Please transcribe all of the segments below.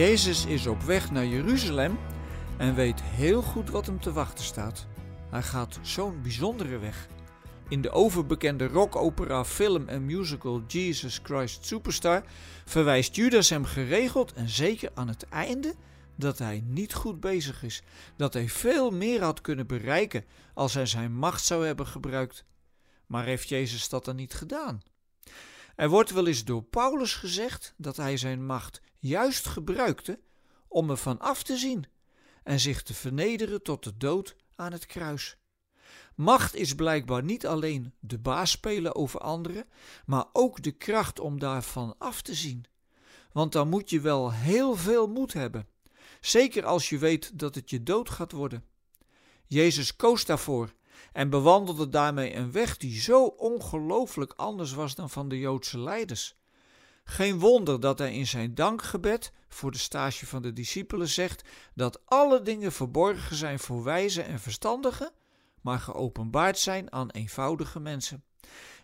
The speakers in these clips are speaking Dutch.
Jezus is op weg naar Jeruzalem en weet heel goed wat hem te wachten staat. Hij gaat zo'n bijzondere weg. In de overbekende rockopera, film en musical Jesus Christ Superstar verwijst Judas hem geregeld en zeker aan het einde dat hij niet goed bezig is, dat hij veel meer had kunnen bereiken als hij zijn macht zou hebben gebruikt. Maar heeft Jezus dat dan niet gedaan? Er wordt wel eens door Paulus gezegd dat hij zijn macht juist gebruikte om er van af te zien en zich te vernederen tot de dood aan het kruis. Macht is blijkbaar niet alleen de baas spelen over anderen, maar ook de kracht om daarvan af te zien. Want dan moet je wel heel veel moed hebben, zeker als je weet dat het je dood gaat worden. Jezus koos daarvoor en bewandelde daarmee een weg die zo ongelooflijk anders was dan van de Joodse leiders. Geen wonder dat hij in zijn dankgebed voor de stage van de discipelen zegt dat alle dingen verborgen zijn voor wijze en verstandigen, maar geopenbaard zijn aan eenvoudige mensen.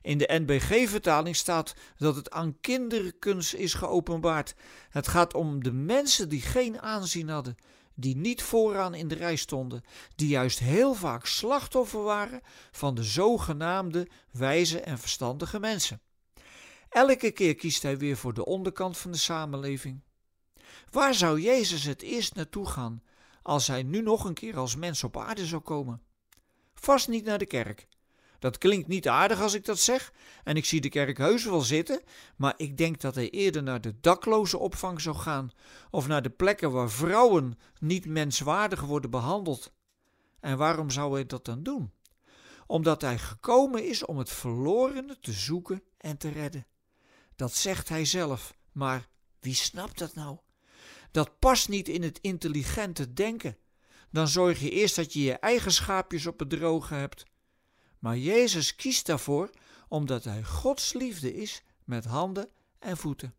In de NBG-vertaling staat dat het aan kinderkunst is geopenbaard. Het gaat om de mensen die geen aanzien hadden, die niet vooraan in de rij stonden, die juist heel vaak slachtoffer waren van de zogenaamde wijze en verstandige mensen. Elke keer kiest hij weer voor de onderkant van de samenleving. Waar zou Jezus het eerst naartoe gaan als hij nu nog een keer als mens op aarde zou komen? Vast niet naar de kerk. Dat klinkt niet aardig als ik dat zeg, en ik zie de kerk heus wel zitten, maar ik denk dat hij eerder naar de dakloze opvang zou gaan, of naar de plekken waar vrouwen niet menswaardig worden behandeld. En waarom zou hij dat dan doen? Omdat hij gekomen is om het verlorene te zoeken en te redden. Dat zegt hij zelf, maar wie snapt dat nou? Dat past niet in het intelligente denken. Dan zorg je eerst dat je je eigen schaapjes op het droge hebt. Maar Jezus kiest daarvoor omdat hij Gods liefde is met handen en voeten.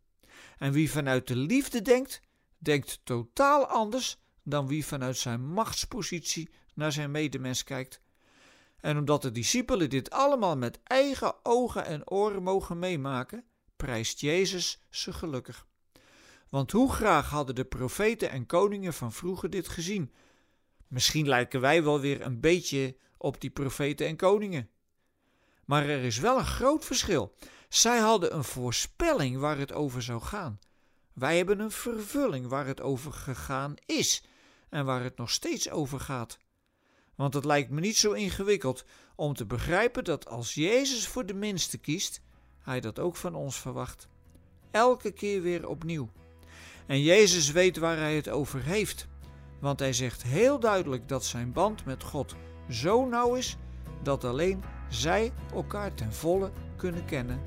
En wie vanuit de liefde denkt, denkt totaal anders dan wie vanuit zijn machtspositie naar zijn medemens kijkt. En omdat de discipelen dit allemaal met eigen ogen en oren mogen meemaken, prijst Jezus ze gelukkig. Want hoe graag hadden de profeten en koningen van vroeger dit gezien? Misschien lijken wij wel weer een beetje op die profeten en koningen. Maar er is wel een groot verschil. Zij hadden een voorspelling waar het over zou gaan. Wij hebben een vervulling waar het over gegaan is en waar het nog steeds over gaat. Want het lijkt me niet zo ingewikkeld om te begrijpen dat als Jezus voor de minste kiest, hij dat ook van ons verwacht. Elke keer weer opnieuw. En Jezus weet waar hij het over heeft, want hij zegt heel duidelijk dat zijn band met God zo nauw is dat alleen zij elkaar ten volle kunnen kennen